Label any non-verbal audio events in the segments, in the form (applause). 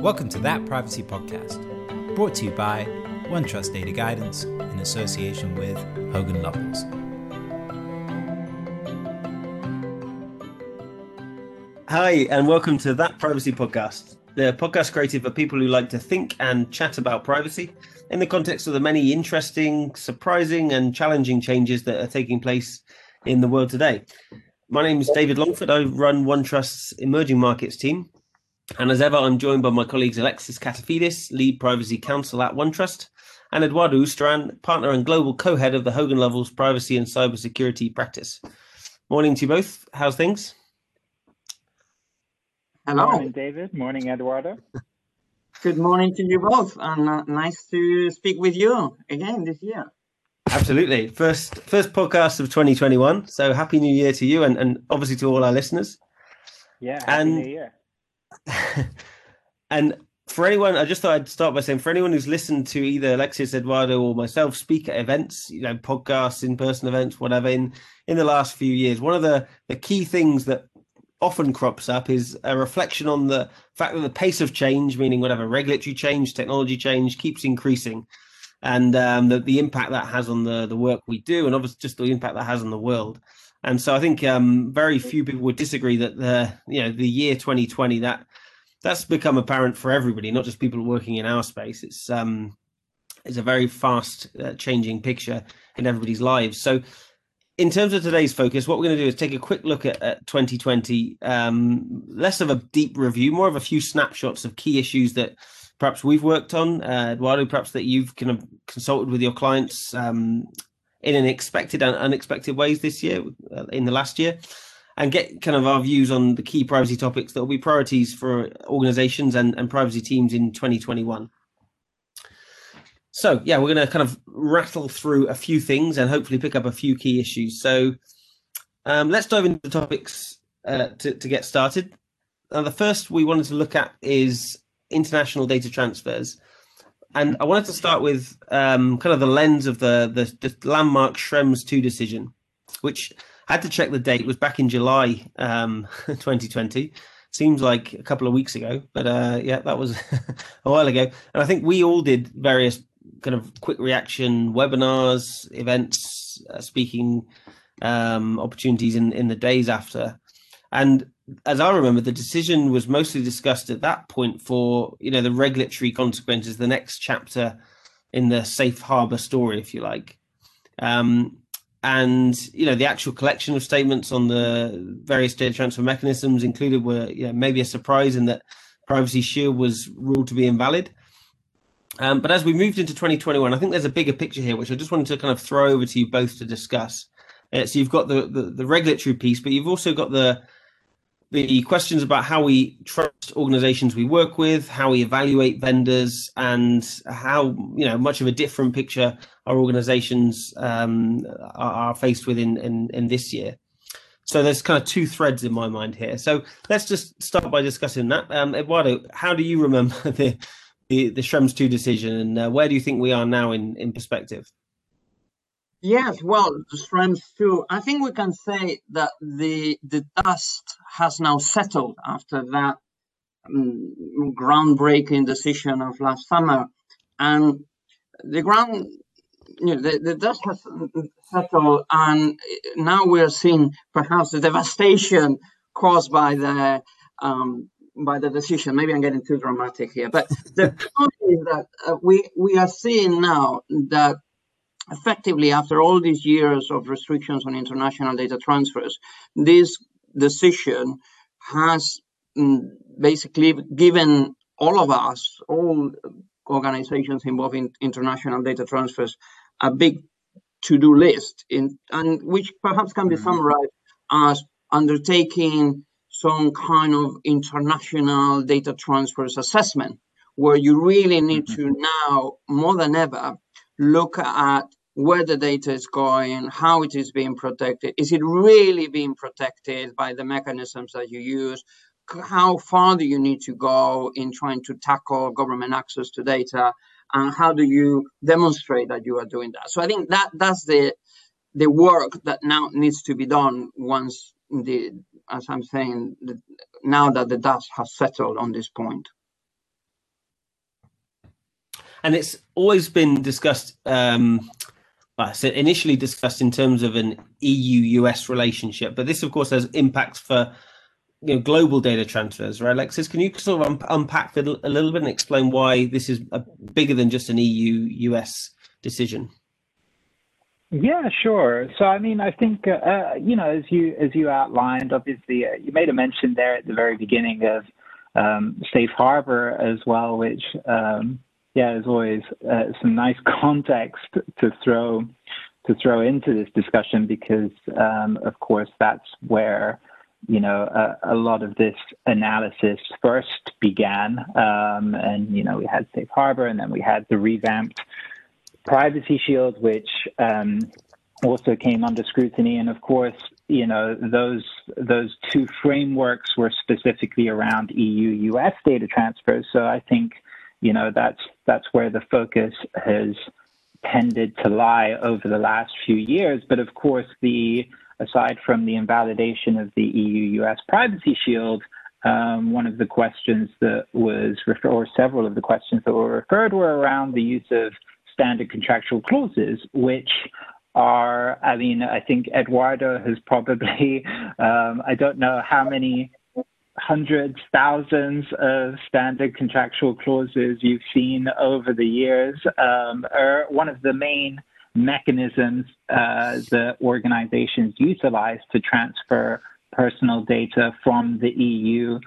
Welcome to That Privacy Podcast, brought to you by OneTrust Data Guidance in association with Hogan Lovells. Hi, and welcome to That Privacy Podcast, the podcast created for people who like to think and chat about privacy in the context of the many interesting, surprising, and challenging changes that are taking place in the world today. My name is David Longford. I run OneTrust's emerging markets team. And as ever, I'm joined by my colleagues Alexis Kateifides, lead privacy counsel at OneTrust, and Eduardo Ustaran, partner and global co-head of the Hogan Lovells privacy and cybersecurity practice. Morning to you both. How's things? Hello. Morning, David. Morning, Eduardo. Good morning to you both, and uh, nice to speak with you again this year. Absolutely. First first podcast of 2021. So happy new year to you and, and obviously to all our listeners. Yeah, happy And- new year. (laughs) and for anyone, I just thought I'd start by saying for anyone who's listened to either Alexis, Eduardo, or myself speak at events, you know, podcasts, in-person events, whatever, in in the last few years, one of the the key things that often crops up is a reflection on the fact that the pace of change, meaning whatever regulatory change, technology change, keeps increasing, and um, the the impact that has on the the work we do, and obviously just the impact that has on the world. And so I think um, very few people would disagree that the you know the year 2020 that that's become apparent for everybody, not just people working in our space. It's um, it's a very fast uh, changing picture in everybody's lives. So, in terms of today's focus, what we're going to do is take a quick look at, at 2020, um, less of a deep review, more of a few snapshots of key issues that perhaps we've worked on, uh, Eduardo, perhaps that you've kind of consulted with your clients um, in unexpected and unexpected ways this year, uh, in the last year and get kind of our views on the key privacy topics that will be priorities for organizations and, and privacy teams in 2021. So, yeah, we're going to kind of rattle through a few things and hopefully pick up a few key issues. So, um, let's dive into the topics uh, to, to get started. The first we wanted to look at is international data transfers. And I wanted to start with um, kind of the lens of the, the, the landmark Schrems 2 decision, which I had to check the date. Was back in July um, (laughs) 2020. Seems like a couple of weeks ago, but uh, yeah, that was (laughs) a while ago. And I think we all did various kind of quick reaction webinars, events, uh, speaking um, opportunities in, in the days after. And as I remember, the decision was mostly discussed at that point for you know the regulatory consequences, the next chapter in the safe harbor story, if you like. Um, and you know the actual collection of statements on the various data transfer mechanisms included were you know, maybe a surprise in that privacy shield was ruled to be invalid um, but as we moved into 2021 i think there's a bigger picture here which i just wanted to kind of throw over to you both to discuss uh, so you've got the, the the regulatory piece but you've also got the the questions about how we trust organizations we work with, how we evaluate vendors, and how you know much of a different picture our organizations um, are, faced with in, in in this year. So there's kind of two threads in my mind here. So let's just start by discussing that. Um, Eduardo, how do you remember (laughs) the the, the Schrems two decision, and uh, where do you think we are now in in perspective? Yes, well, Schrems two. I think we can say that the the dust has now settled after that um, groundbreaking decision of last summer, and the ground, you know, the, the dust has settled, and now we're seeing perhaps the devastation caused by the um, by the decision. Maybe I'm getting too dramatic here, but the point is that uh, we we are seeing now that effectively after all these years of restrictions on international data transfers, this decision has mm, basically given all of us, all organizations involved in international data transfers, a big to-do list, in, and which perhaps can be Mhm. summarized as undertaking some kind of international data transfers assessment, where you really need to now more than ever look at where the data is going, how it is being protected. Is it really being protected by the mechanisms that you use? How far do you need to go in trying to tackle government access to data? And how do you demonstrate that you are doing that? So I think that that's the the work that now needs to be done once the, as I'm saying, the, now that the dust has settled on this point. and it's always been discussed. Um, well, so initially discussed in terms of an EU-US relationship, but this, of course, has impacts for you know global data transfers, right? Alexis, can you sort of un- unpack it a little bit and explain why this is a, bigger than just an EU-US decision? Yeah, sure. So, I mean, I think uh, you know, as you as you outlined, obviously, uh, you made a mention there at the very beginning of um, safe harbor as well, which um, yeah, is always uh, some nice (laughs) context to throw to throw into this discussion because, um, of course, that's where you know a, a, lot of this analysis first began, um, and you know we had safe harbor, and then we had the revamped Privacy Shield, which um, also came under scrutiny, and of course, you know those those two frameworks were specifically around EU-US data transfers. So I think you know that's that's where the focus has tended to lie over the last few years. But of course, the aside from the invalidation of the EU-US Privacy Shield. Um, one of the questions that was referred, or several of the questions that were referred, were around the use of standard contractual clauses, which are, I mean, I think Eduardo has probably, (laughs) um, I don't know how many hundreds, thousands of standard contractual clauses you've seen over the years, um, are one of the main mechanisms uh, that organizations utilize to transfer personal data from the EU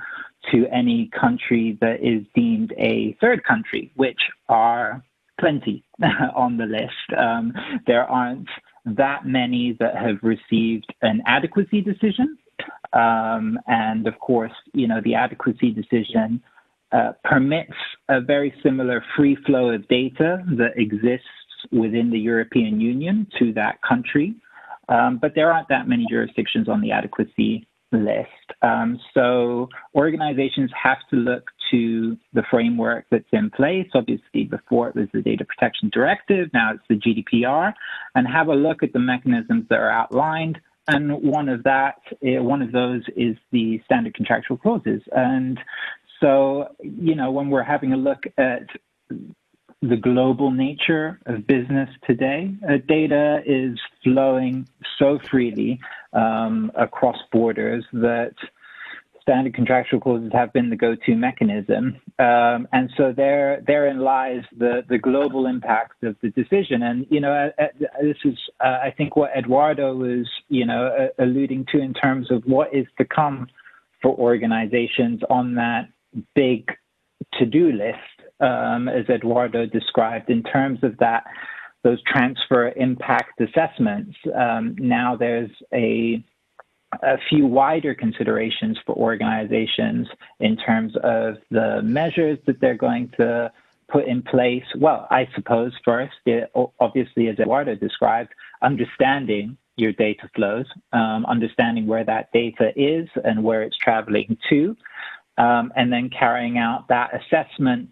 to any country that is deemed a third country, which are plenty (laughs) on the list. Um, there aren't that many that have received an adequacy decision. Um, and of course, you know, the adequacy decision uh, permits a very similar free flow of data that exists within the European Union to that country. Um, but there aren't that many jurisdictions on the adequacy list. Um, so organizations have to look to the framework that's in place. Obviously, before it was the Data Protection Directive, now it's the GDPR, and have a look at the mechanisms that are outlined. And one of that, eh, one of those is the standard contractual clauses. And so, you know, when we're having a look at the global nature of business today. Uh, data is flowing so freely um, across borders that standard contractual clauses have been the go-to mechanism. Um, and so there, therein lies the, the global impact of the decision. And, you know, uh, uh this is, uh, I think, what Eduardo was, you know, uh, alluding to in terms of what is to come for organizations on that big to-do list um, as Eduardo described, in terms of that those transfer impact assessments. Um, now there's a a few wider considerations for organizations in terms of the measures that they're going to put in place. Well, I suppose first, it, obviously, as Eduardo described, understanding your data flows, um, understanding where that data is and where it's traveling to, um, and then carrying out that assessment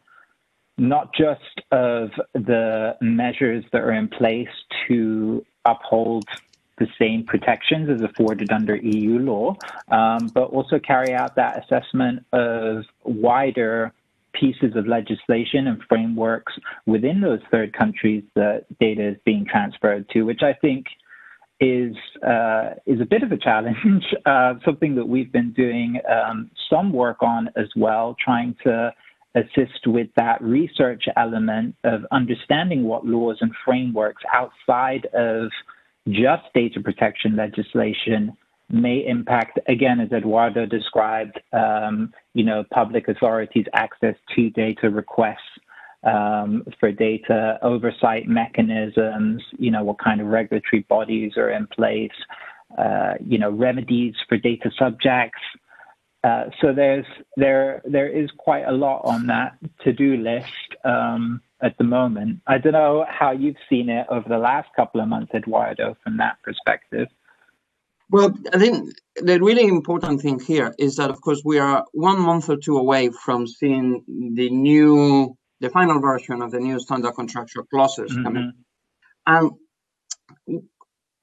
not just of the measures that are in place to uphold the same protections as afforded under EU law, um, but also carry out that assessment of wider pieces of legislation and frameworks within those third countries that data is being transferred to, which I think is uh, is a bit of a challenge, (laughs) uh, something that we've been doing um, some work on as well, trying to assist with that research element of understanding what laws and frameworks outside of just data protection legislation may impact, again, as Eduardo described, um, you know, public authorities' access to data requests um, for data oversight mechanisms, you know, what kind of regulatory bodies are in place, uh, you know, remedies for data subjects, uh, so there's there there is quite a lot on that to-do list. Um, at the moment. I don't know how you've seen it over the last couple of months, Eduardo, from that perspective. Well, I think the really important thing here is that, of course, we are one month or two away from seeing the new, the final version of the new standard contractual clauses mm-hmm. coming. And the,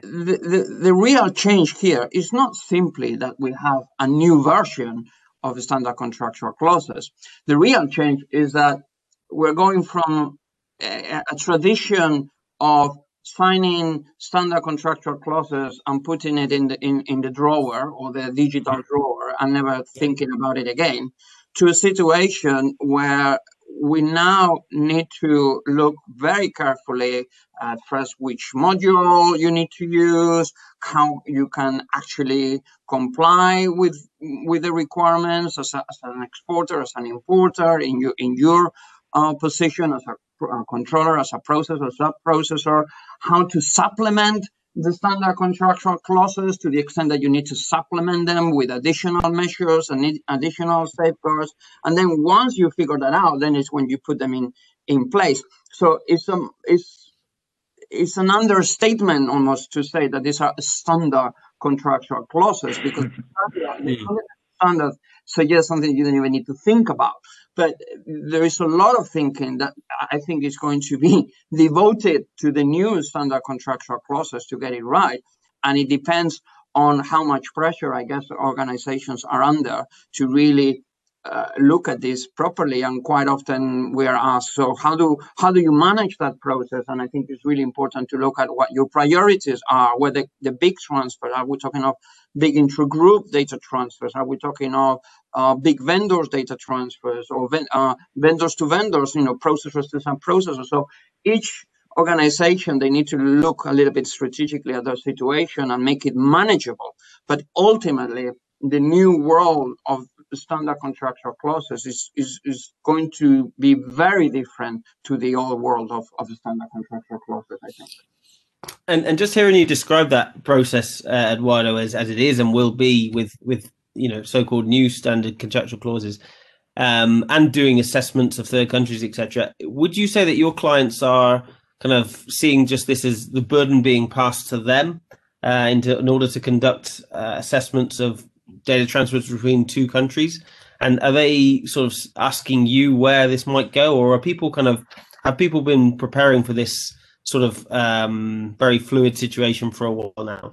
the, the real change here is not simply that we have a new version of the standard contractual clauses. The real change is that we're going from a, a tradition of signing standard contractual clauses and putting it in the in, in the drawer or the digital mm-hmm. drawer and never thinking about it again to a situation where we now need to look very carefully at first which module you need to use, how you can actually comply with with the requirements as, a, as an exporter, as an importer in your in your uh, position as a, a controller, as a processor, sub-processor, how to supplement the standard contractual clauses to the extent that you need to supplement them with additional measures and additional safeguards. And then once you figure that out, then it's when you put them in, in place. So it's, um, it's, it's an understatement almost to say that these are standard contractual clauses because (laughs) the standard suggests something you don't even need to think about. But there is a lot of thinking that I think is going to be (laughs) devoted to the new standard contractual clauses to get it right. And it depends on how much pressure, I guess, organizations are under to really uh, look at this properly and quite often we are asked so how do how do you manage that process? And i think it's really important to look at what your priorities are whether the big transfer are we talking of big intra-group data transfers? Are we talking of uh, big vendors data transfers or ven- uh, vendors to vendors you know processors to some processors? So each organization they need to look a little bit strategically at their situation and make it manageable. But ultimately the new world of standard contractual clauses is, is, is going to be very different to the old world of, of the standard contractual clauses, I think. And and just hearing you describe that process, uh, Eduardo, as, as it is and will be with with you know so-called new standard contractual clauses, um, and doing assessments of third countries, etc. Would you say that your clients are kind of seeing just this as the burden being passed to them uh, in order to conduct uh, assessments of data transfers between two countries? And are they sort of asking you where this might go, or are people kind of have people been preparing for this sort of um, very fluid situation for a while now?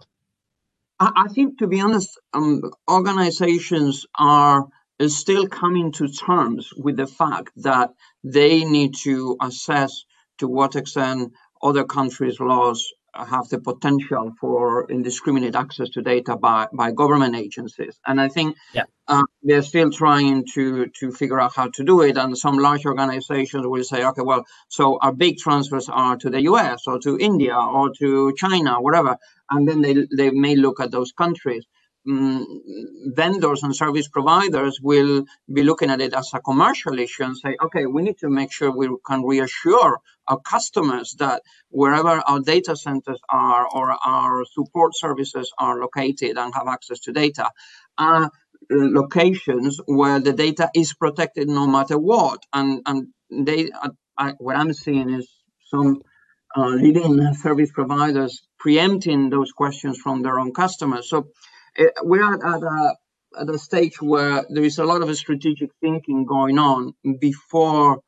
I think, to be honest, um, organizations are still coming to terms with the fact that they need to assess to what extent other countries' laws have the potential for indiscriminate access to data by, by government agencies. And I think yeah. uh, they're still trying to, to figure out how to do it. And some large organizations will say, okay, well, so our big transfers are to the US or to India or to China, whatever. And then they, they may look at those countries um, vendors and service providers will be looking at it as a commercial issue and say, okay, we need to make sure we can reassure our customers that wherever our data centers are or our support services are located and have access to data are locations where the data is protected no matter what. And and they, I, what I'm seeing is some uh, leading service providers preempting those questions from their own customers. So Eh, we're at, at a at a stage where there is a lot of strategic thinking going on before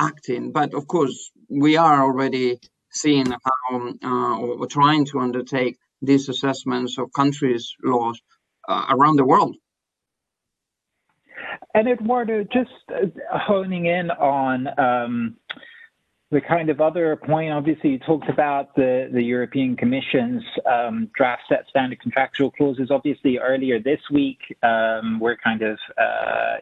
acting. But of course, we are already seeing how uh, or trying to undertake these assessments of countries' laws uh, around the world. And Eduardo, just uh, honing in on um, the kind of other point, obviously, you talked about the, the European Commission's um, draft set standard contractual clauses. Obviously, earlier this week, um, we're kind of uh,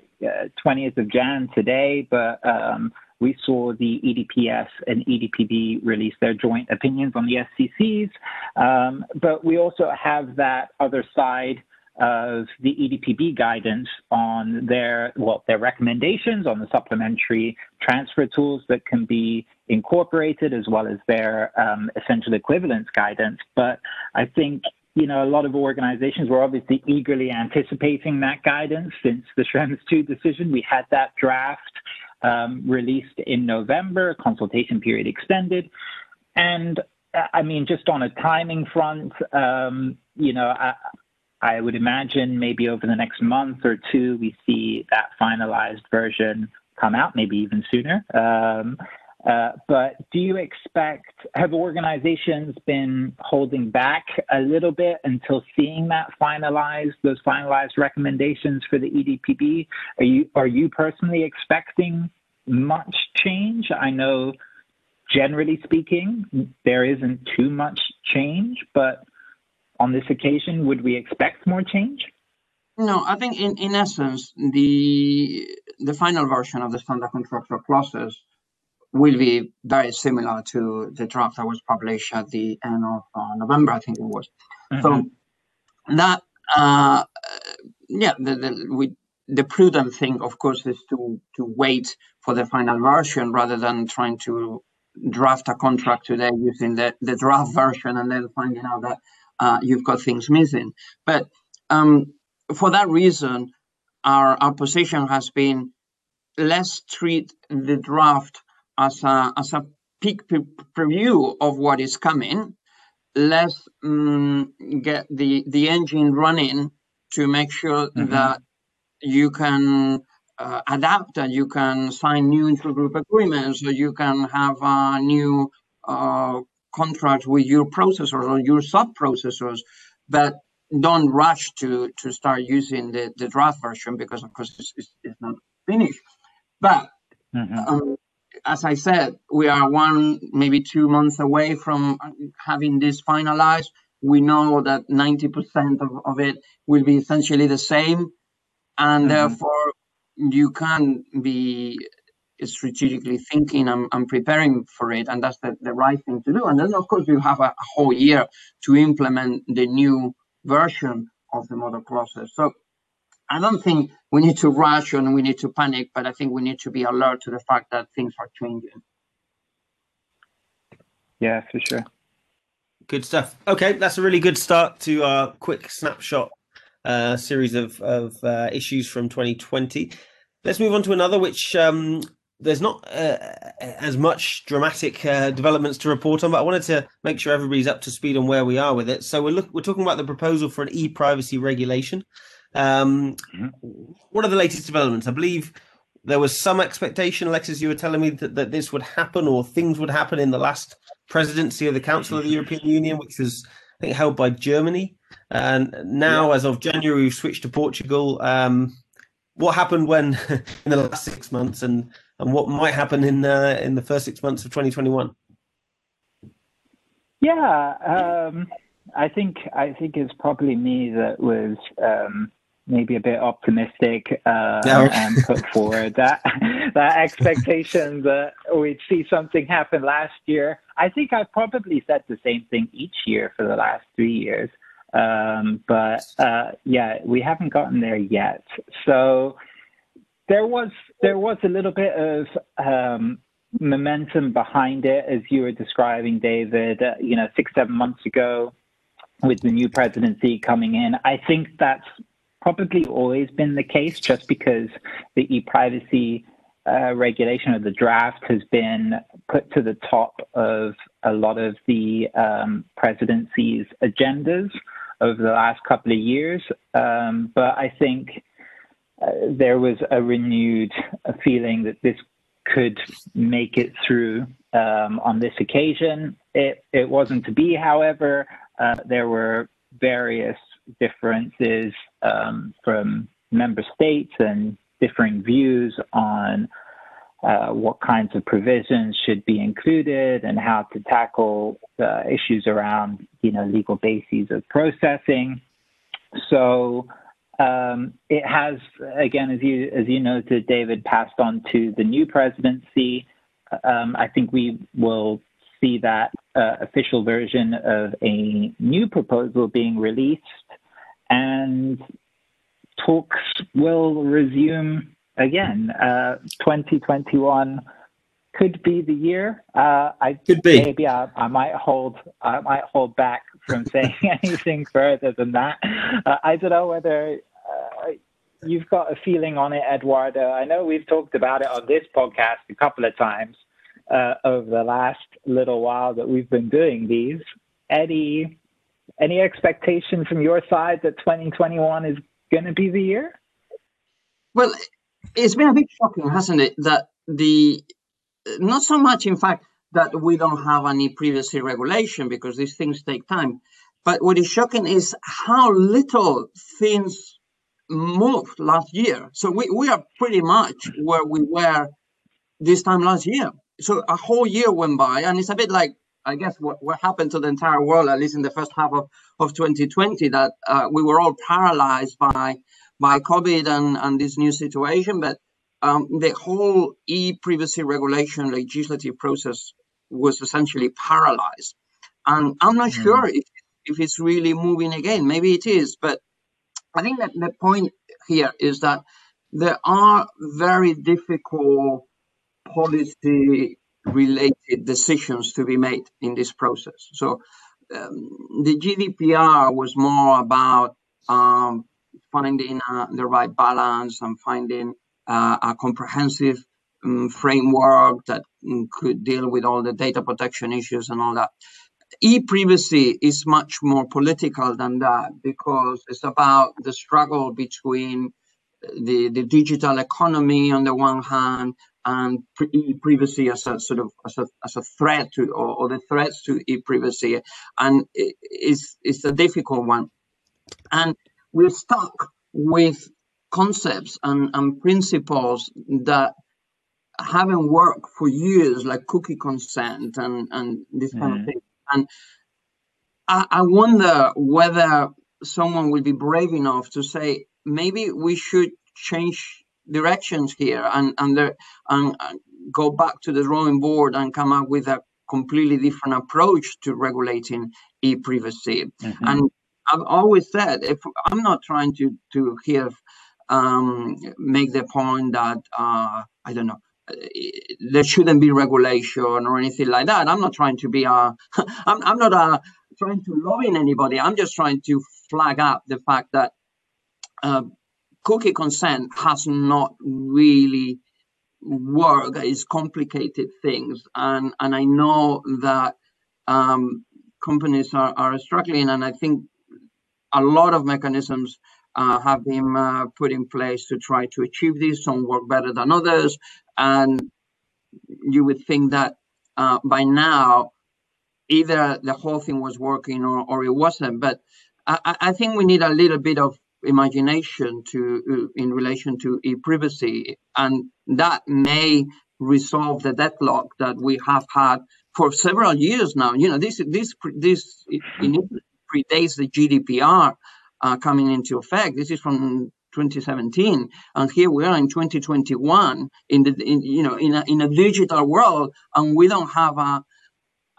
20th of Jan today, but um, we saw the EDPS and EDPB release their joint opinions on the SCCs. Um, but we also have that other side of the EDPB guidance on their well their recommendations on the supplementary transfer tools that can be incorporated as well as their um, essential equivalence guidance. But I think you know a lot of organizations were obviously eagerly anticipating that guidance since the Schrems 2 decision. We had that draft um, released in November, consultation period extended, and I mean just on a timing front, um, you know. I, I would imagine maybe over the next month or two, we see that finalized version come out, maybe even sooner. Um, uh, Uh, but do you expect, have organizations been holding back a little bit until seeing that finalized, those finalized recommendations for the EDPB? Are you, are you personally expecting much change? I know generally speaking, there isn't too much change, but on this occasion, would we expect more change? No, I think in, in essence, the the final version of the standard contractual clauses will be very similar to the draft that was published at the end of uh, November, I think it was. Mm-hmm. So that, uh, yeah, the, the, we, the prudent thing, of course, is to to wait for the final version rather than trying to draft a contract today using the, the draft version and then finding out that uh, you've got things missing. But um, for that reason, our, our position has been let's treat the draft as a, as a peak preview of what is coming. Let's um, get the, the engine running to make sure mm-hmm. that you can uh, adapt and you can sign new intergroup agreements or you can have a new uh, contract with your processors or your sub processors but don't rush to to start using the, the draft version because of course it's, it's, it's not finished but mm-hmm. um, as i said we are one maybe two months away from having this finalized. We know that 90% of, of it will be essentially the same and mm-hmm. therefore you can be strategically thinking and, and, preparing for it and that's the, the right thing to do. And then of course you have a, a whole year to implement the new version of the model clauses so i don't think we need to rush and we need to panic but i think we need to be alert to the fact that things are changing yeah for sure good stuff okay that's a really good start to our quick snapshot uh, series of, of uh, issues from 2020 Let's move on to another, which um, there's not uh, as much dramatic uh, developments to report on, but I wanted to make sure everybody's up to speed on where we are with it. So we're look, we're talking about the proposal for an e-privacy regulation. Um, mm-hmm. What are the latest developments? I believe there was some expectation, Alexis. You were telling me that, that this would happen or things would happen in the last presidency of the Council of the European Union, which was I think held by Germany. And now, yeah. as of January, we've switched to Portugal. Um, what happened when (laughs) in the last six months and and what might happen in uh, in the first six months of 2021 yeah um, i think i think it's probably me that was um, maybe a bit optimistic uh, (laughs) and put forward that (laughs) that expectation that we'd see something happen last year i think I've probably said the same thing each year for the last three years um, but uh, yeah, we haven't gotten there yet. So there was there was a little bit of um, momentum behind it, as you were describing, David. Uh, you know, six seven months ago, with the new presidency coming in, I think that's probably always been the case, just because the e-privacy uh, regulation of the draft has been put to the top of a lot of the um, presidency's agendas over the last couple of years. Um, but I think uh, there was a renewed feeling that this could make it through um, on this occasion. It, it wasn't to be, however. Uh, there were various differences um, from member states and differing views on uh, what kinds of provisions should be included and how to tackle uh, issues around, you know, legal bases of processing. So um, it has, again, as you as you noted, David passed on to the new presidency. Um, I think we will see that uh, official version of a new proposal being released, and talks will resume again, uh, 2021 could be the year. Uh, I could be. Maybe I, I, might hold. I might hold back from (laughs) saying (laughs) anything further than that. Uh, I don't know whether uh, you've got a feeling on it, Eduardo. I know we've talked about it on this podcast a couple of times uh, over the last little while that we've been doing these. Eddie, any expectation from your side that 2021 is going to be the year? Well, it's been a bit shocking, hasn't it, that the not so much, in fact, that we don't have any privacy regulation because these things take time. But what is shocking is how little things moved last year. So we, we are pretty much where we were this time last year. So a whole year went by, and it's a bit like I guess what, what happened to the entire world, at least in the first half of, of 2020, that uh, we were all paralyzed by by COVID and, and this new situation. But um, the whole e-privacy regulation legislative process was essentially paralyzed. And I'm not mm. sure if, if it's really moving again. Maybe it is, but I think that the point here is that there are very difficult policy related decisions to be made in this process. So um, the GDPR was more about um, finding uh, the right balance and finding uh, a comprehensive um, framework that um, could deal with all the data protection issues and all that. E-privacy is much more political than that because it's about the struggle between the, the digital economy on the one hand and e-privacy as a sort of as a, as a threat to or, or the threats to e-privacy and it, it's it's a difficult one and we're stuck with concepts and, and principles that haven't worked for years like cookie consent and and this kind mm. of thing and I, I wonder whether someone will be brave enough to say maybe we should change directions here and and, there, and, and go back to the drawing board and come up with a completely different approach to regulating e-privacy. Mm-hmm. And I've always said, if I'm not trying to to here um, make the point that uh, I don't know there shouldn't be regulation or anything like that. I'm not trying to be a (laughs) I'm I'm not a uh, trying to lobby anybody. I'm just trying to flag up the fact that uh, cookie consent has not really worked. It's complicated things, and and I know that um, companies are, are struggling, and I think a lot of mechanisms uh, have been uh, put in place to try to achieve this. Some work better than others, and you would think that uh, by now either the whole thing was working or, or it wasn't. But I, I think we need a little bit of imagination to uh, in relation to e-privacy, and that may resolve the deadlock that we have had for several years now. You know, this this this predates the GDPR uh, coming into effect. This is from 2017, and here we are in 2021 in the in, you know in a, in a digital world, and we don't have a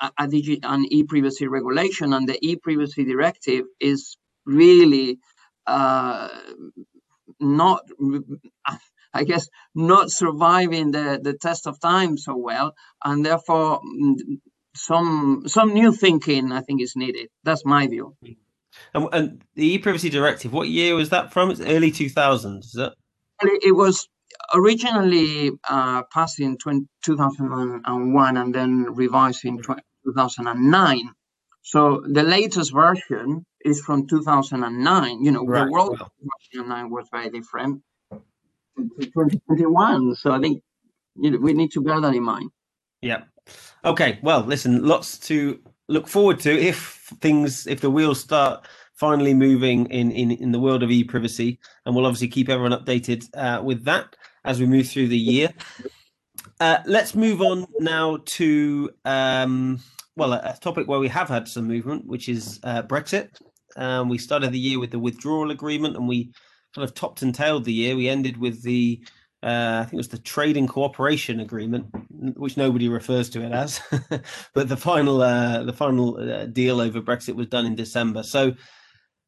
a, a digi- an e-privacy regulation, and the e-privacy directive is really uh, not (laughs) I guess not surviving the, the test of time so well, and therefore mm, some some new thinking I think is needed. That's my view. And, and the e-privacy directive, what year was that from? It's early 2000s, is it? It was originally uh, passed in 20, 2001 and then revised in 2009. So the latest version is from 2009. You know, right. the world well. 2009 was very different to 2021. So I think you know, we need to bear that in mind. Yeah. Okay. Well, listen, lots to look forward to if things, if the wheels start finally moving in in, in the world of e-privacy, and we'll obviously keep everyone updated uh, with that as we move through the year. Uh, let's move on now to um, well, a, a, topic where we have had some movement, which is uh, Brexit. Um, we started the year with the withdrawal agreement, and we kind of topped and tailed the year. We ended with the uh, I think it was the trading cooperation agreement, which nobody refers to it as, (laughs) but the final uh, the final uh, deal over Brexit was done in December. So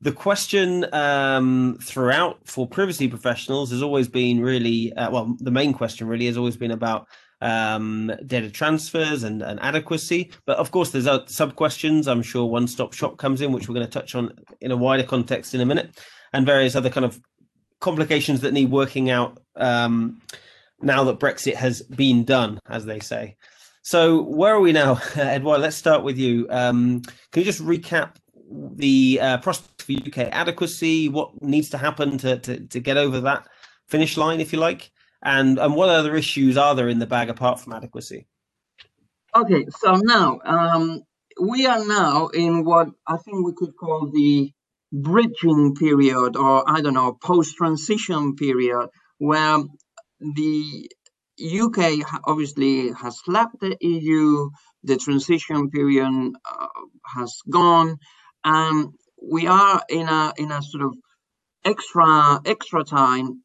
the question um, throughout for privacy professionals has always been really uh, well. The main question really has always been about um, data transfers and, and, adequacy. But of course, there's sub questions. I'm sure one stop shop comes in, which we're going to touch on in a wider context in a minute, and various other kind of complications that need working out um, now that Brexit has been done, as they say. So, where are we now, (laughs) Edouard? Let's start with you. Um, can you just recap the uh, prospect for UK adequacy? What needs to happen to, to, to get over that finish line, if you like? And and what other issues are there in the bag apart from adequacy? Okay, so now um, we are now in what I think we could call the bridging period, or I don't know, post-transition period, where the UK obviously has left the EU. The transition period uh, has gone, and we are in a in a sort of extra extra time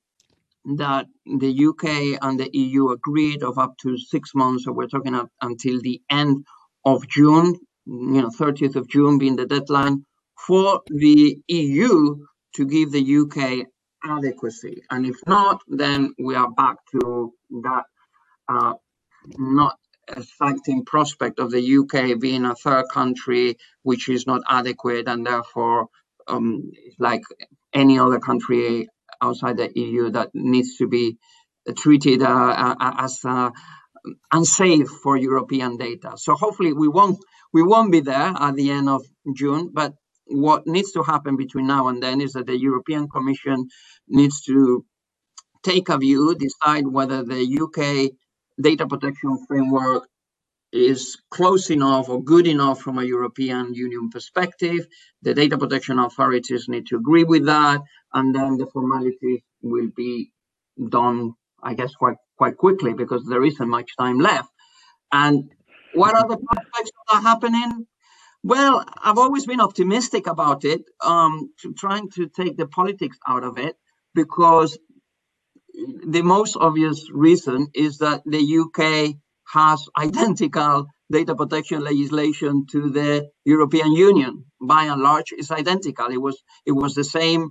that the UK and the EU agreed of up to six months. So we're talking up until the end of June, you know, 30th of June being the deadline for the EU to give the UK adequacy. And if not, then we are back to that uh, not exciting prospect of the UK being a third country which is not adequate and therefore um, like any other country outside the EU that needs to be treated uh, uh, as uh, unsafe for European data. So hopefully we won't we won't be there at the end of June. But what needs to happen between now and then is that the European Commission needs to take a view, decide whether the UK data protection framework is close enough or good enough from a European Union perspective. The data protection authorities need to agree with that, and then the formalities will be done, I guess, quite quite quickly because there isn't much time left. And what are the prospects that are happening? Well, I've always been optimistic about it, um, to trying to take the politics out of it, because the most obvious reason is that the UK has identical data protection legislation to the European Union. By and large, it's identical. It was it was the same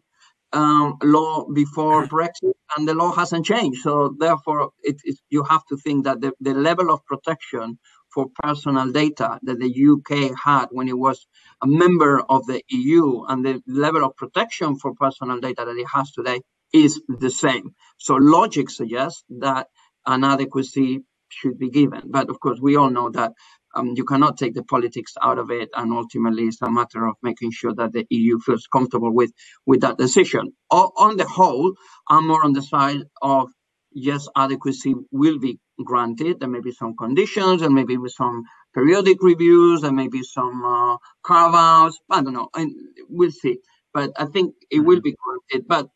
um, law before Brexit, and the law hasn't changed. So therefore, it, it, you have to think that the, the level of protection for personal data that the UK had when it was a member of the EU and the level of protection for personal data that it has today is the same. So logic suggests that an adequacy should be given. But of course, we all know that um, you cannot take the politics out of it, and ultimately, it's a matter of making sure that the EU feels comfortable with with that decision. O- on the whole, I'm more on the side of yes, adequacy will be granted. There may be some conditions, and maybe with some periodic reviews, and maybe some uh, carve outs. I don't know, and we'll see. But I think it will be granted. But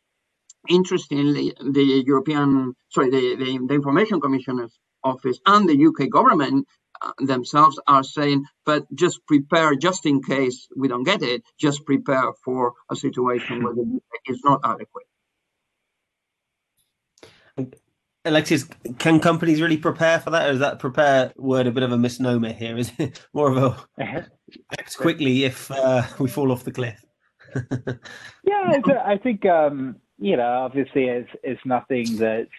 interestingly, the European, sorry, the, the, the Information Commissioner's Office and the UK government uh, themselves are saying, but just prepare, just in case we don't get it, just prepare for a situation where the UK is not adequate. Alexis, can companies really prepare for that, or is that prepare word a bit of a misnomer here? Is it more of a (laughs) act quickly if uh, we fall off the cliff? (laughs) yeah, I think um, you know, obviously, it's it's nothing that's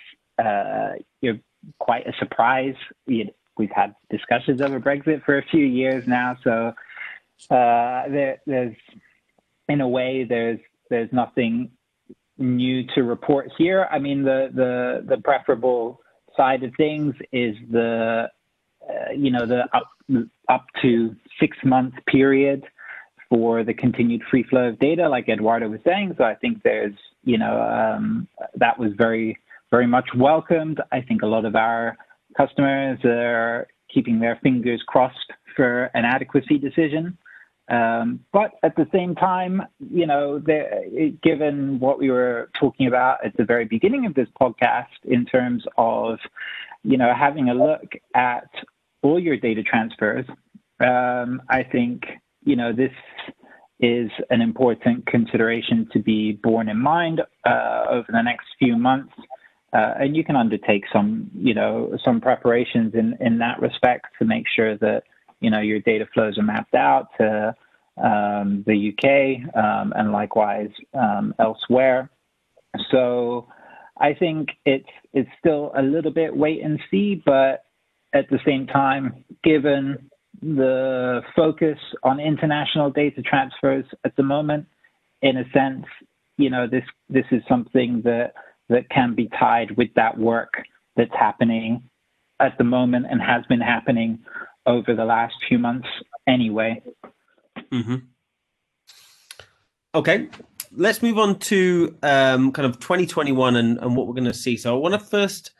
uh, you know quite a surprise. Know, we've had discussions over Brexit for a few years now, so uh, there, there's in a way there's there's nothing new to report here. I mean, the the the preferable side of things is the uh, you know the up up to six month period for the continued free flow of data, like Eduardo was saying. So I think there's you know um, that was very very much welcomed. I think a lot of our customers are keeping their fingers crossed for an adequacy decision. Um, but at the same time, you know, given what we were talking about at the very beginning of this podcast in terms of, you know, having a look at all your data transfers, um, I think, you know, this is an important consideration to be borne in mind uh, over the next few months. Uh, and you can undertake some, you know, some preparations in, in that respect to make sure that you know your data flows are mapped out to um, the UK um, and likewise um, elsewhere. So I think it's it's still a little bit wait and see, but at the same time, given the focus on international data transfers at the moment, in a sense, you know this this is something that that can be tied with that work that's happening at the moment and has been happening over the last few months anyway. Mm-hmm. Okay, let's move on to um, kind of 2021 and, and what we're going to see. So I want to first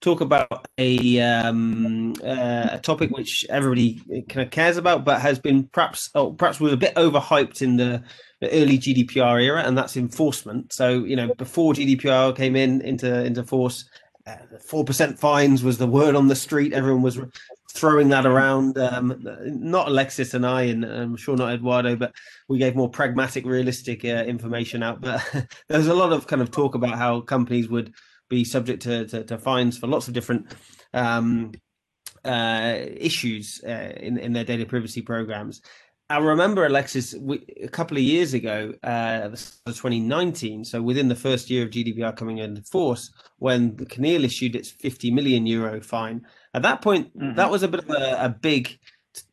talk about a um, uh, a topic which everybody kind of cares about, but has been perhaps oh, perhaps was a bit overhyped in the, the, early GDPR era, and that's enforcement. So you know, before GDPR came in into into force, four percent fines was the word on the street. Everyone was throwing that around. Um, not Alexis and I, and I'm sure not Eduardo, but we gave more pragmatic, realistic uh, information out. But (laughs) there's a lot of kind of talk about how companies would be subject to, to, to fines for lots of different um, uh, issues uh, in in their data privacy programs. I remember Alexis we, a couple of years ago, uh, 2019. So within the first year of GDPR coming into force, when the CNIL issued its 50 million euro fine. At that point, mm-hmm. that was a bit of a, a big,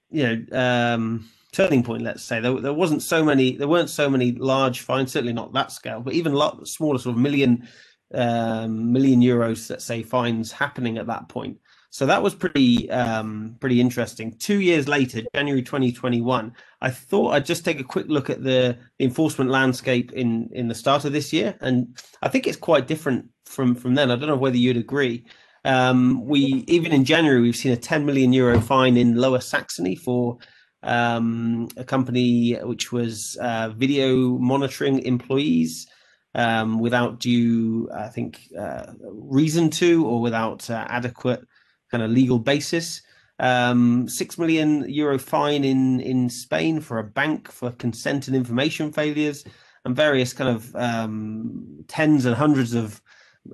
you know, um, turning point. Let's say there, there wasn't so many, there weren't so many large fines, certainly not that scale, but even a lot smaller, sort of million, um, million euros, let's say, fines happening at that point. So that was pretty um, pretty interesting. Two years later, January 2021, I thought I'd just take a quick look at the enforcement landscape in in the start of this year, and I think it's quite different from from then. I don't know whether you'd agree. Um, we even in January we've seen a 10 million euro fine in Lower Saxony for um, a company which was uh, video monitoring employees um, without due, I think, uh, reason to or without uh, adequate kind of legal basis. Um, six million euro fine in in Spain for a bank for consent and information failures, and various kind of um, tens and hundreds of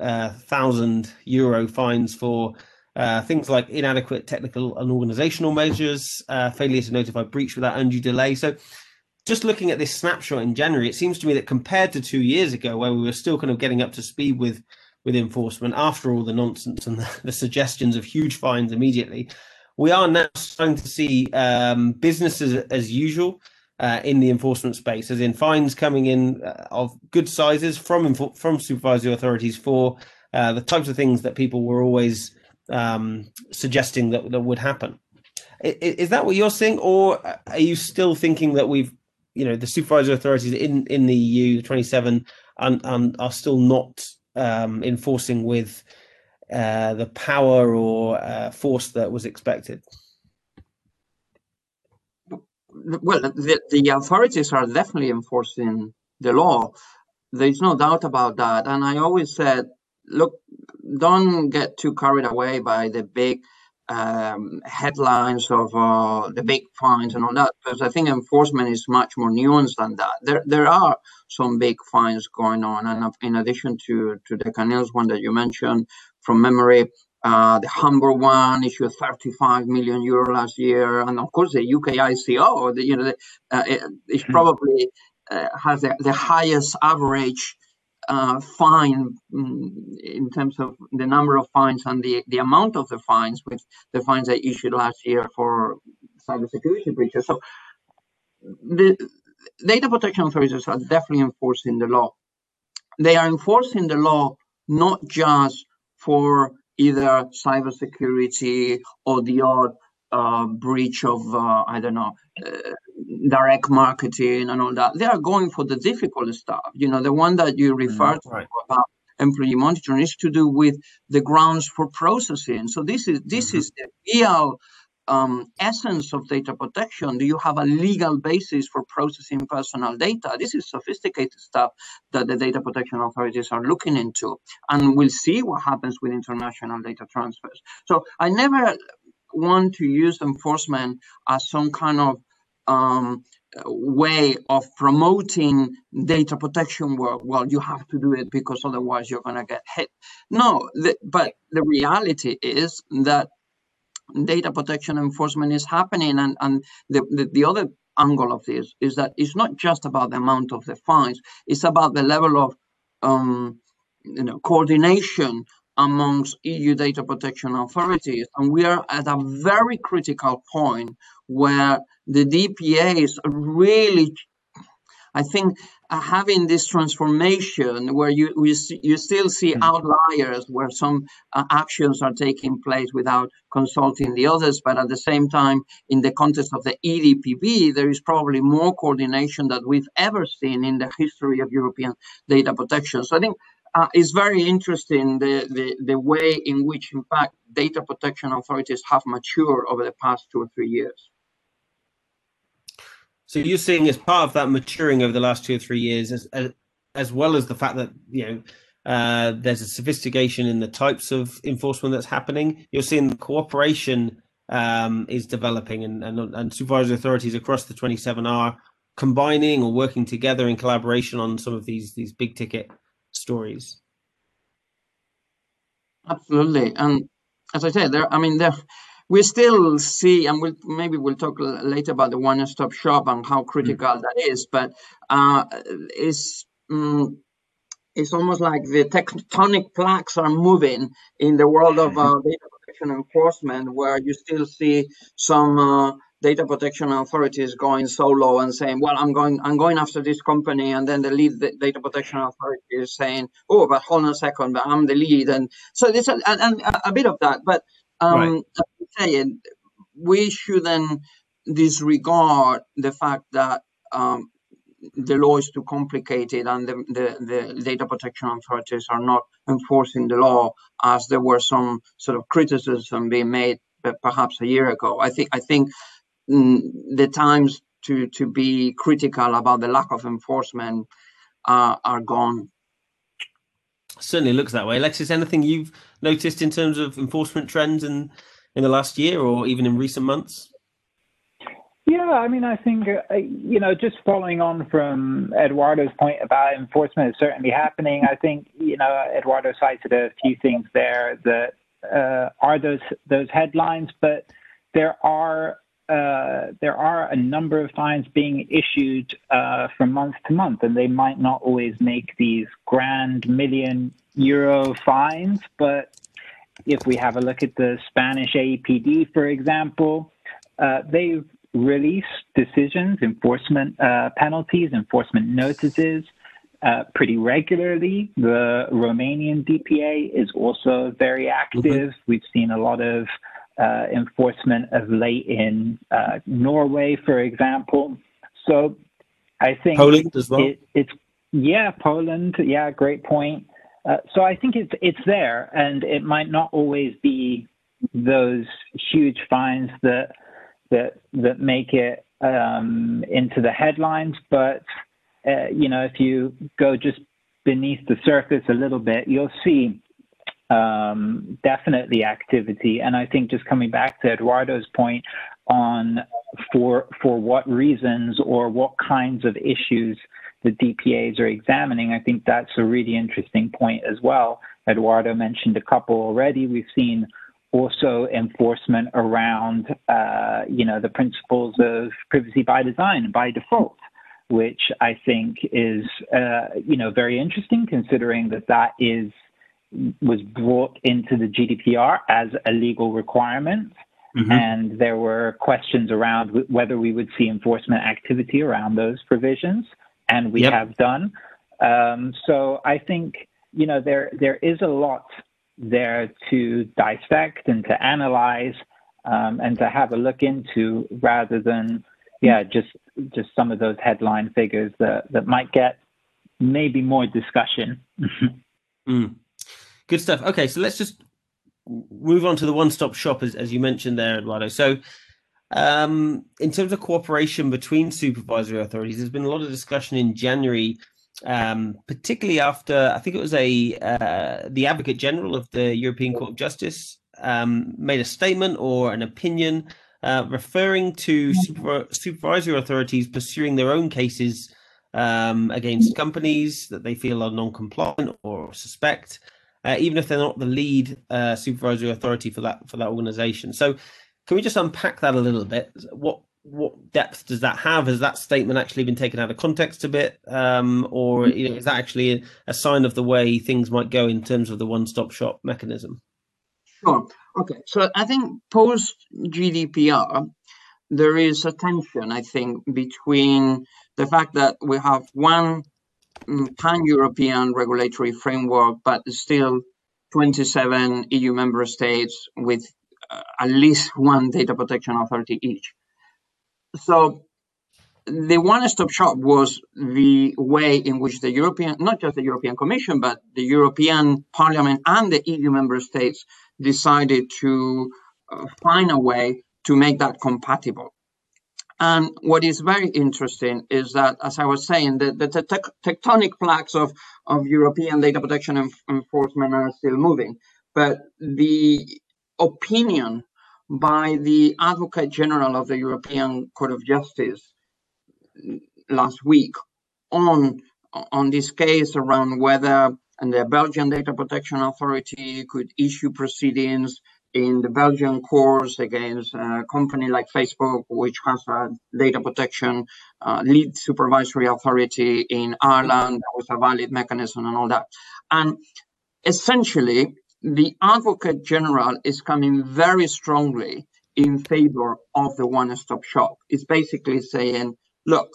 uh, thousand euro fines for uh, things like inadequate technical and organizational measures, uh, failure to notify breach without undue delay. So, just looking at this snapshot in January, it seems to me that compared to two years ago, where we were still kind of getting up to speed with with enforcement after all the nonsense and the, the suggestions of huge fines immediately. We are now starting to see um, businesses as usual uh, in the enforcement space, as in fines coming in uh, of good sizes from from supervisory authorities for uh, the types of things that people were always um, suggesting that, that would happen. Is, is that what you're seeing, or are you still thinking that we've, you know, the supervisory authorities in in the EU, the 27, and, and are still not um, enforcing with uh, the power or uh, force that was expected? Well, the, the authorities are definitely enforcing the law. There's no doubt about that. And I always said, look, don't get too carried away by the big um, headlines of uh, the big fines and all that, because I think enforcement is much more nuanced than that. There, there are some big fines going on, and in addition to to the CNIL's one that you mentioned from memory, uh, the Hamburg one issued 35 million euro last year, and of course the UK ICO, the, you know, the, uh, it, it's hmm. probably uh, has the, the highest average uh, fine mm, in terms of the number of fines and the, the amount of the fines with the fines they issued last year for cybersecurity breaches. So the data protection authorities are definitely enforcing the law. They are enforcing the law not just for either cybersecurity or the odd uh, breach of, uh, I don't know, uh, direct marketing and all that. They are going for the difficult stuff. You know, the one that you mm-hmm. referred mm, right. to about employee monitoring is to do with the grounds for processing. So this is this mm-hmm. is the real um, essence of data protection. Do you have a legal basis for processing personal data? This is sophisticated stuff that the data protection authorities are looking into, and we'll see what happens with international data transfers. So I never want to use enforcement as some kind of um, way of promoting data protection work well you have to do it because otherwise you're going to get hit. No the, but the reality is that data protection enforcement is happening and, and the, the, the other angle of this is that it's not just about the amount of the fines. It's about the level of um, you know coordination amongst EU data protection authorities. And we are at a very critical point where the DPAs really, I think, having this transformation where you you, you still see mm. outliers where some uh, actions are taking place without consulting the others, but at the same time, in the context of the EDPB, there is probably more coordination that we've ever seen in the history of European data protection. So I think uh, it's very interesting the, the, the way in which, in fact, data protection authorities have matured over the past two or three years. So you're seeing as part of that maturing over the last two or three years, as as, as well as the fact that you know Uh, there's a sophistication in the types of enforcement that's happening. You're seeing the cooperation um, is developing, and, and, and supervisory authorities across the 27 are combining or working together in collaboration on some of these these big ticket stories. Absolutely, and as I said, there. I mean, there we still see, and we'll maybe we'll talk later about the one-stop shop and how critical mm. that is. But uh, it's um, it's almost like the tectonic plaques are moving in the world of uh, data protection enforcement, where you still see some uh, data protection authorities going solo and saying, "Well, I'm going, I'm going after this company," and then the lead the data protection authority is saying, "Oh, but hold on a second, but I'm the lead," and so there's a, and, a bit of that, but um, right. saying we shouldn't disregard the fact that um, the law is too complicated and the, the, the, data protection authorities are not enforcing the law as there were some sort of criticism being made perhaps a year ago. I think I think the times to to be critical about the lack of enforcement uh, are gone certainly looks that way. Alexis, anything you've noticed in terms of enforcement trends in in the last year or even in recent months? Yeah, I mean, I think uh, you know, just following on from Eduardo's point about enforcement is certainly happening. I think you know, Eduardo cited a few things there that uh, are those those headlines, but there are uh, there are a number of fines being issued uh, from month to month, and they might not always make these grand million euro fines. But if we have a look at the Spanish AEPD, for example, uh, they've released decisions, enforcement uh, penalties, enforcement notices. Uh, pretty regularly. The Romanian DPA is also very active. Mm-hmm. We've seen a lot of enforcement of late in uh, Norway, for example. So I think Poland as well. It, it's yeah, Poland. Yeah, great point. Uh, so I think it's it's there, and it might not always be those huge fines that that that make it um, into the headlines, but uh, you know, if you go just beneath the surface a little bit, you'll see um, definitely activity. And I think just coming back to Eduardo's point on for for what reasons or what kinds of issues the DPAs are examining, I think that's a really interesting point as well. Eduardo mentioned a couple already. We've seen also enforcement around, uh, you know, the principles of privacy by design by default, which I think is, uh, you know, very interesting considering that that is was brought into the GDPR as a legal requirement. Mm-hmm. And there were questions around whether we would see enforcement activity around those provisions, and we yep. have done. Um, so I think you know there there is a lot there to dissect and to analyze um, and to have a look into, rather than yeah just just some of those headline figures that that might get maybe more discussion. (laughs) mm. Good stuff. Okay, so let's just move on to the one-stop shop, as, as you mentioned there, Eduardo. So, um, in terms of cooperation between supervisory authorities, there's been a lot of discussion in January, um, particularly after I think it was a uh, the Advocate General of the European Court of Justice um, made a statement or an opinion uh, referring to super, supervisory authorities pursuing their own cases um, against companies that they feel are non-compliant or suspect uh, even if they're not the lead uh, supervisory authority for that for that organization. So, can we just unpack that a little bit? What what depth does that have? Has that statement actually been taken out of context a bit, um, or you know, is that actually a, sign of the way things might go in terms of the one-stop shop mechanism? Sure. Okay. So I think post GDPR, there is a tension. I think between the fact that we have one pan-European regulatory framework, but still 27 EU member states with uh, at least one data protection authority each. So the one-stop shop was the way in which the European, not just the European Commission, but the European Parliament and the EU member states decided to uh, find a way to make that compatible. And what is very interesting is that, as I was saying, the, the te- tectonic plaques of, of European data protection enf- enforcement are still moving. But the opinion by the Advocate General of the European Court of Justice last week on on this case around whether and the Belgian Data Protection Authority could issue proceedings in the Belgian courts against a company like Facebook, which has a data protection uh, lead supervisory authority in Ireland. Was a valid mechanism and all that. And essentially, the Advocate General is coming very strongly in favor of the one stop shop. It's basically saying, look,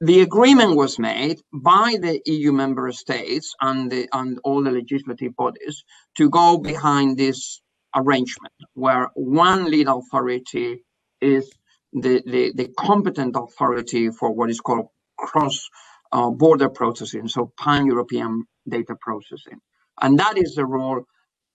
the agreement was made by the EU member states and, the, and all the legislative bodies to go behind this arrangement where one lead authority is the, the, the competent authority for what is called cross uh, border processing, so pan European data processing. And that is the role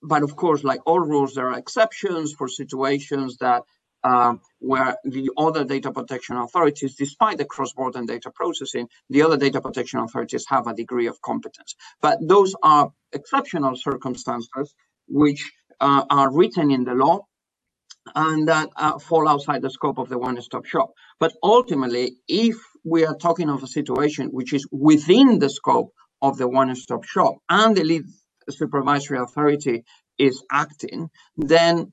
but of course, like all rules, there are exceptions for situations that uh, where the other data protection authorities, despite the cross-border data processing, the other data protection authorities have a degree of competence. But those are exceptional circumstances which uh, are written in the law and that uh, fall outside the scope of the one-stop shop. But ultimately, if we are talking of a situation which is within the scope of the one-stop shop and the lead supervisory authority is acting, then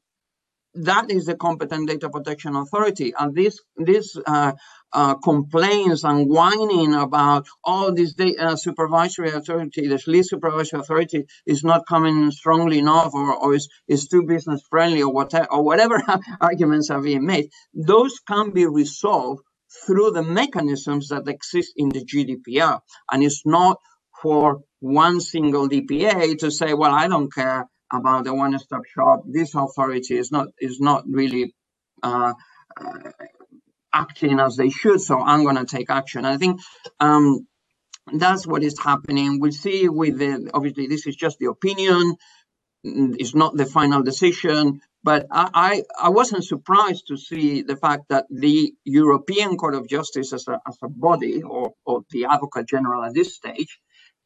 that is the competent data protection authority. And this this uh, uh, complaints and whining about all oh, this data uh, supervisory authority, this lead supervisory authority is not coming strongly enough, or, or is, is too business friendly, or whatever, or whatever (laughs) arguments are being made. Those can be resolved through the mechanisms that exist in the GDPR, and it's not for one single DPA to say, well, I don't care about the one-stop shop. This authority is not is not really uh, uh, acting as they should, so I'm going to take action. I think um, that's what is happening. We'll see with the obviously this is just the opinion. It's not the final decision, but I, I, I wasn't surprised to see the fact that the European Court of Justice as a, as a body or, or the Advocate General at this stage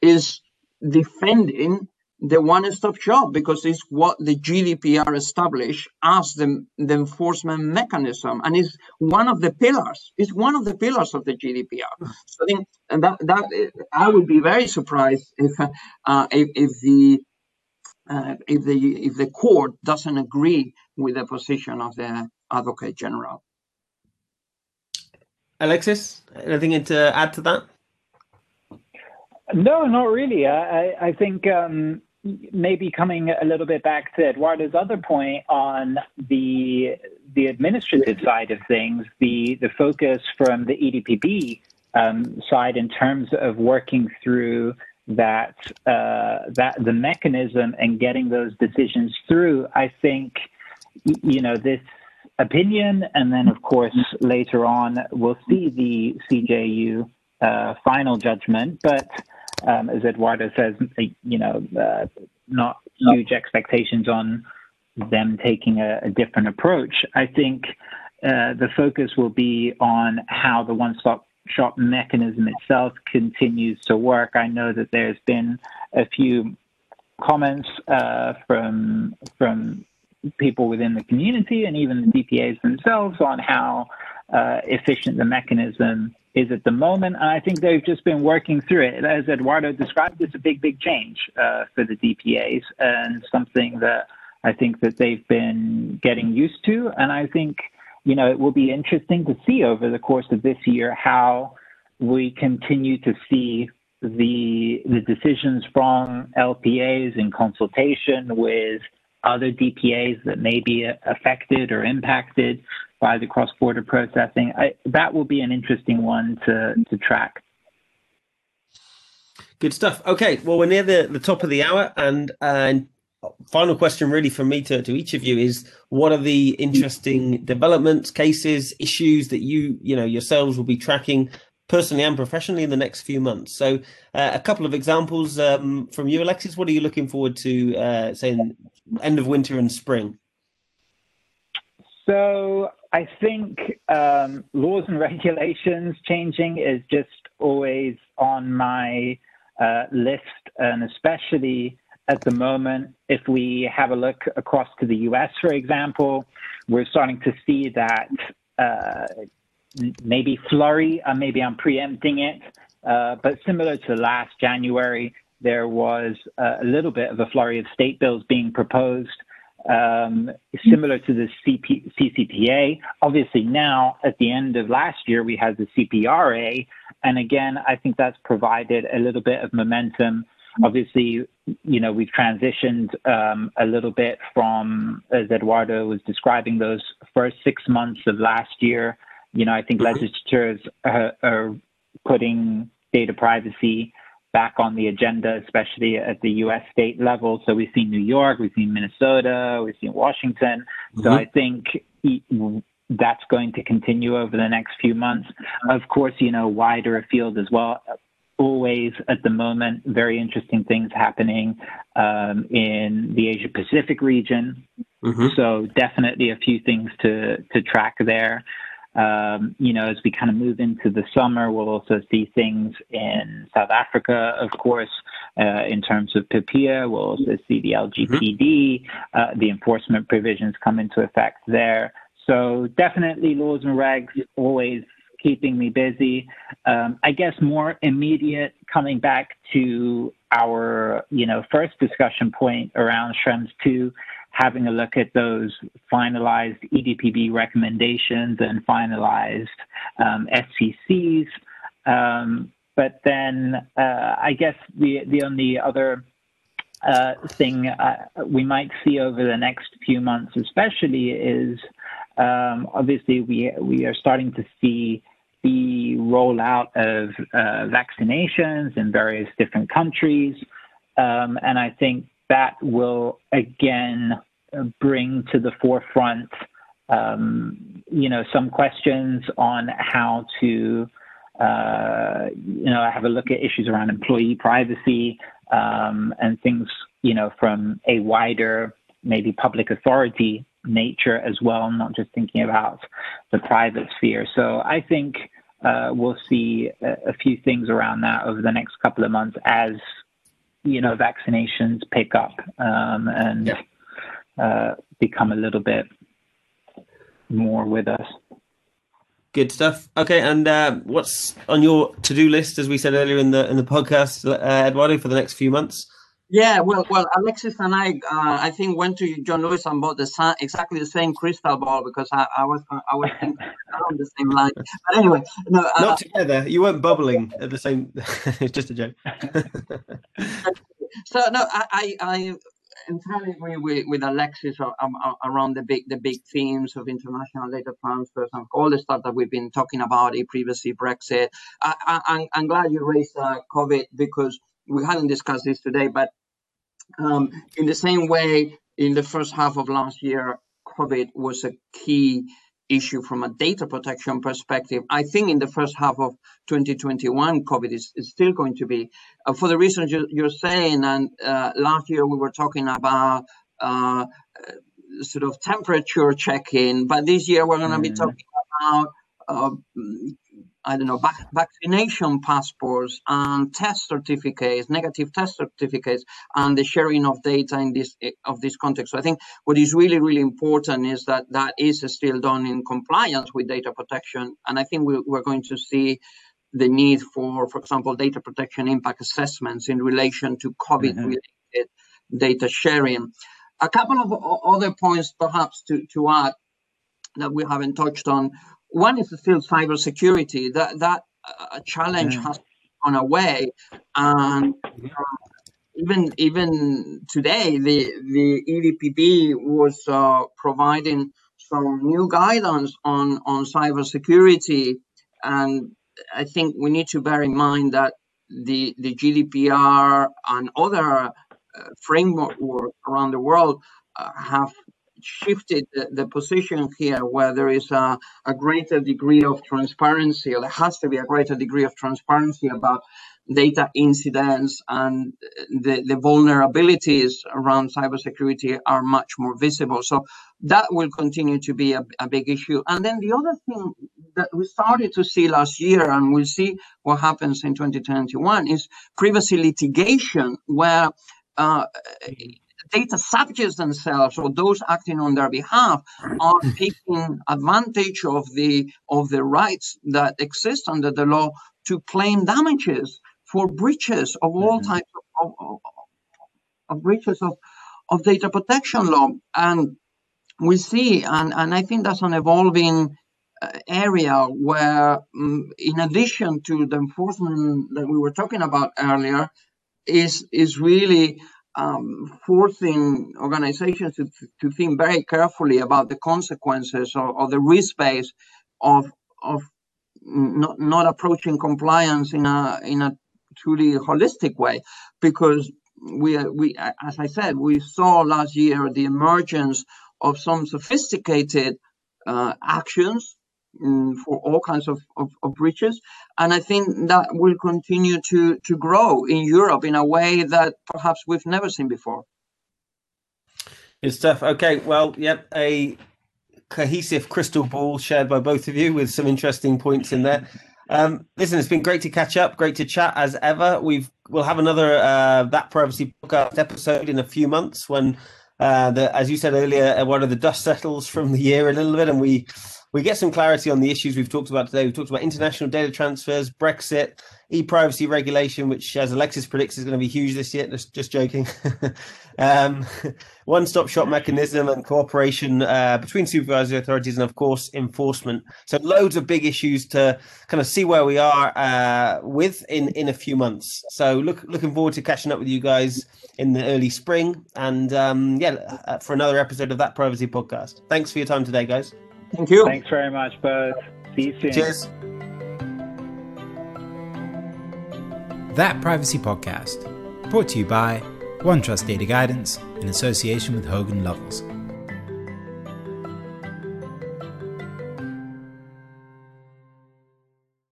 is defending the one-stop shop because it's what the GDPR established as the, the enforcement mechanism and is one of the pillars. It's one of the pillars of the GDPR. (sighs) So I think that that I would be very surprised if uh, if, if, the uh, if the if the court doesn't agree with the position of the Advocate General. Alexis, anything to add to that? No, not really. I, I think um, maybe coming a little bit back to Eduardo's other point on the the administrative side of things, the the focus from the EDPB um, side in terms of working through that uh, that the mechanism and getting those decisions through. I think you know this opinion, and then of course later on we'll see the CJEU uh, final judgment, but um, as Eduardo says, you know, uh, not huge expectations on them taking a, different approach. I think uh, the focus will be on how the one-stop shop mechanism itself continues to work. I know that there's been a few comments uh, from from people within the community and even the DPAs themselves on how uh, efficient the mechanism is at the moment. And I think they've just been working through it. As Eduardo described, it's a big, big change uh, for the DPAs and something that I think that they've been getting used to. And I think, you know, it will be interesting to see over the course of this year how we continue to see the the decisions from LPAs in consultation with other DPAs that may be affected or impacted by the cross-border processing. I, that will be an interesting one to, to track. Good stuff. Okay, well, we're near the, the top of the hour, and and final question really from me to, to each of you is what are the interesting developments, cases, issues that you you know yourselves will be tracking personally and professionally in the next few months. So, uh, a couple of examples um, from you, Alexis. What are you looking forward to, uh, say, end of winter and spring? So I think um, laws and (laughs) regulations changing is just always on my uh, list, and especially at the moment, if we have a look across to the US, for example, we're starting to see that uh, maybe flurry, uh, maybe I'm preempting it, uh, but similar to last January, there was a little bit of a flurry of state bills being proposed um, similar to the CP, CCPA. Obviously, now at the end of last year, we had the CPRA. And again, I think that's provided a little bit of momentum. Obviously, you know, we've transitioned um, a little bit from, as Eduardo was describing, those first six months of last year. You know, I think mm-hmm. legislatures are, are putting data privacy back on the agenda, especially at the U.S. state level. So we've seen New York, we've seen Minnesota, we've seen Washington. Mm-hmm. So I think that's going to continue over the next few months. Of course, you know, wider afield as well. Always at the moment, very interesting things happening um, in the Asia Pacific region. Mm-hmm. So definitely a few things to to track there. Um, you know, as we kind of move into the summer, we'll also see things in South Africa, of course, uh, in terms of POPIA. We'll also see the LGPD, uh, the enforcement provisions come into effect there. So definitely laws and regs always keeping me busy. Um, I guess more immediate coming back to our, you know, first discussion point around Schrems 2 having a look at those finalized EDPB recommendations and finalized um, SCCs. Um, but then uh, I guess the, the only other uh, thing uh, we might see over the next few months, especially, is um, obviously we we are starting to see the rollout of uh, vaccinations in various different countries, um, and I think that will again bring to the forefront, um, you know, some questions on how to, uh, you know, have a look at issues around employee privacy um, and things, you know, from a wider, maybe public authority nature as well, not just thinking about the private sphere. So I think uh, we'll see a, a, few things around that over the next couple of months as you know vaccinations pick up um, and yeah uh, become a little bit more with us. Good stuff. Okay, and uh, what's on your to-do list, as we said earlier in the in the podcast, uh, Eduardo, for the next few months? Yeah, well, well, Alexis and I, uh, I think, went to John Lewis and bought the exactly the same crystal ball because I, I was I was thinking (laughs) on the same line. But anyway, no, uh, not together. You weren't bubbling at the same. it's (laughs) just a joke. (laughs) so no, I, I entirely agree with, with Alexis around the big the big themes of international data transfers and all the stuff that we've been talking about, previously Brexit. I, am glad you raised uh, COVID because we hadn't discussed this today, but um, in the same way, in the first half of last year, COVID was a key issue from a data protection perspective. I think in the first half of 2021, COVID is, is still going to be, uh, for the reasons you, are saying. And uh, last year we were talking about uh, sort of temperature checking, but this year we're going to mm. be talking about uh, I don't know, vac- vaccination passports and test certificates, negative test certificates, and the sharing of data in this of this context. So I think what is really, really important is that that is still done in compliance with data protection, and I think we, we're going to see the need for, for example, data protection impact assessments in relation to COVID-related mm-hmm. data sharing. A couple of other points, perhaps, to, to add that we haven't touched on one is still cybersecurity. That that uh, challenge yeah. has gone away, and uh, even even today, the the EDPB was uh, providing some new guidance on on cybersecurity, and I think we need to bear in mind that the the GDPR and other uh, framework around the world uh, have shifted the, the, position here where there is a, a, greater degree of transparency, or there has to be a greater degree of transparency about data incidents and the, the vulnerabilities around cybersecurity are much more visible. So that will continue to be a, a, big issue. And then the other thing that we started to see last year, and we'll see what happens in 2021, is privacy litigation, where uh, data subjects themselves or those acting on their behalf are taking advantage of the of the rights that exist under the law to claim damages for breaches of all mm-hmm. types of, of, of, breaches of, of data protection law. And we see, and, and I think that's an evolving uh, area where, um, in addition to the enforcement that we were talking about earlier, is is really um, forcing organizations to, to think very carefully about the consequences or, or the risk base of of not not approaching compliance in a in a truly holistic way. Because we we as I said we saw last year the emergence of some sophisticated uh, actions um, for all kinds of, of, of, breaches and I think that will continue to to grow in Europe in a way that perhaps we've never seen before. Good stuff. Okay, well, yep, a cohesive crystal ball shared by both of you with some interesting points in there. Um, listen, it's been great to catch up, great to chat as ever. We've we'll have another uh, that privacy podcast episode in a few months when, uh, the, as you said earlier, uh, one of the dust settles from the year a little bit, and we we get some clarity on the issues we've talked about today. We've talked about international data transfers, Brexit, e-privacy regulation, which, as Alexis predicts, is going to be huge this year. Just, just joking. (laughs) um, (laughs) one-stop shop mechanism and cooperation uh, between supervisory authorities and, of course, enforcement. So, loads of big issues to kind of see where we are uh, with in in a few months. So, look, looking forward to catching up with you guys in the early spring, and um, yeah, uh, for another episode of that privacy podcast. Thanks for your time today, guys. Thank you. Thanks very much, both. See you soon. Cheers. That Privacy Podcast, brought to you by OneTrust Data Guidance in association with Hogan Lovells.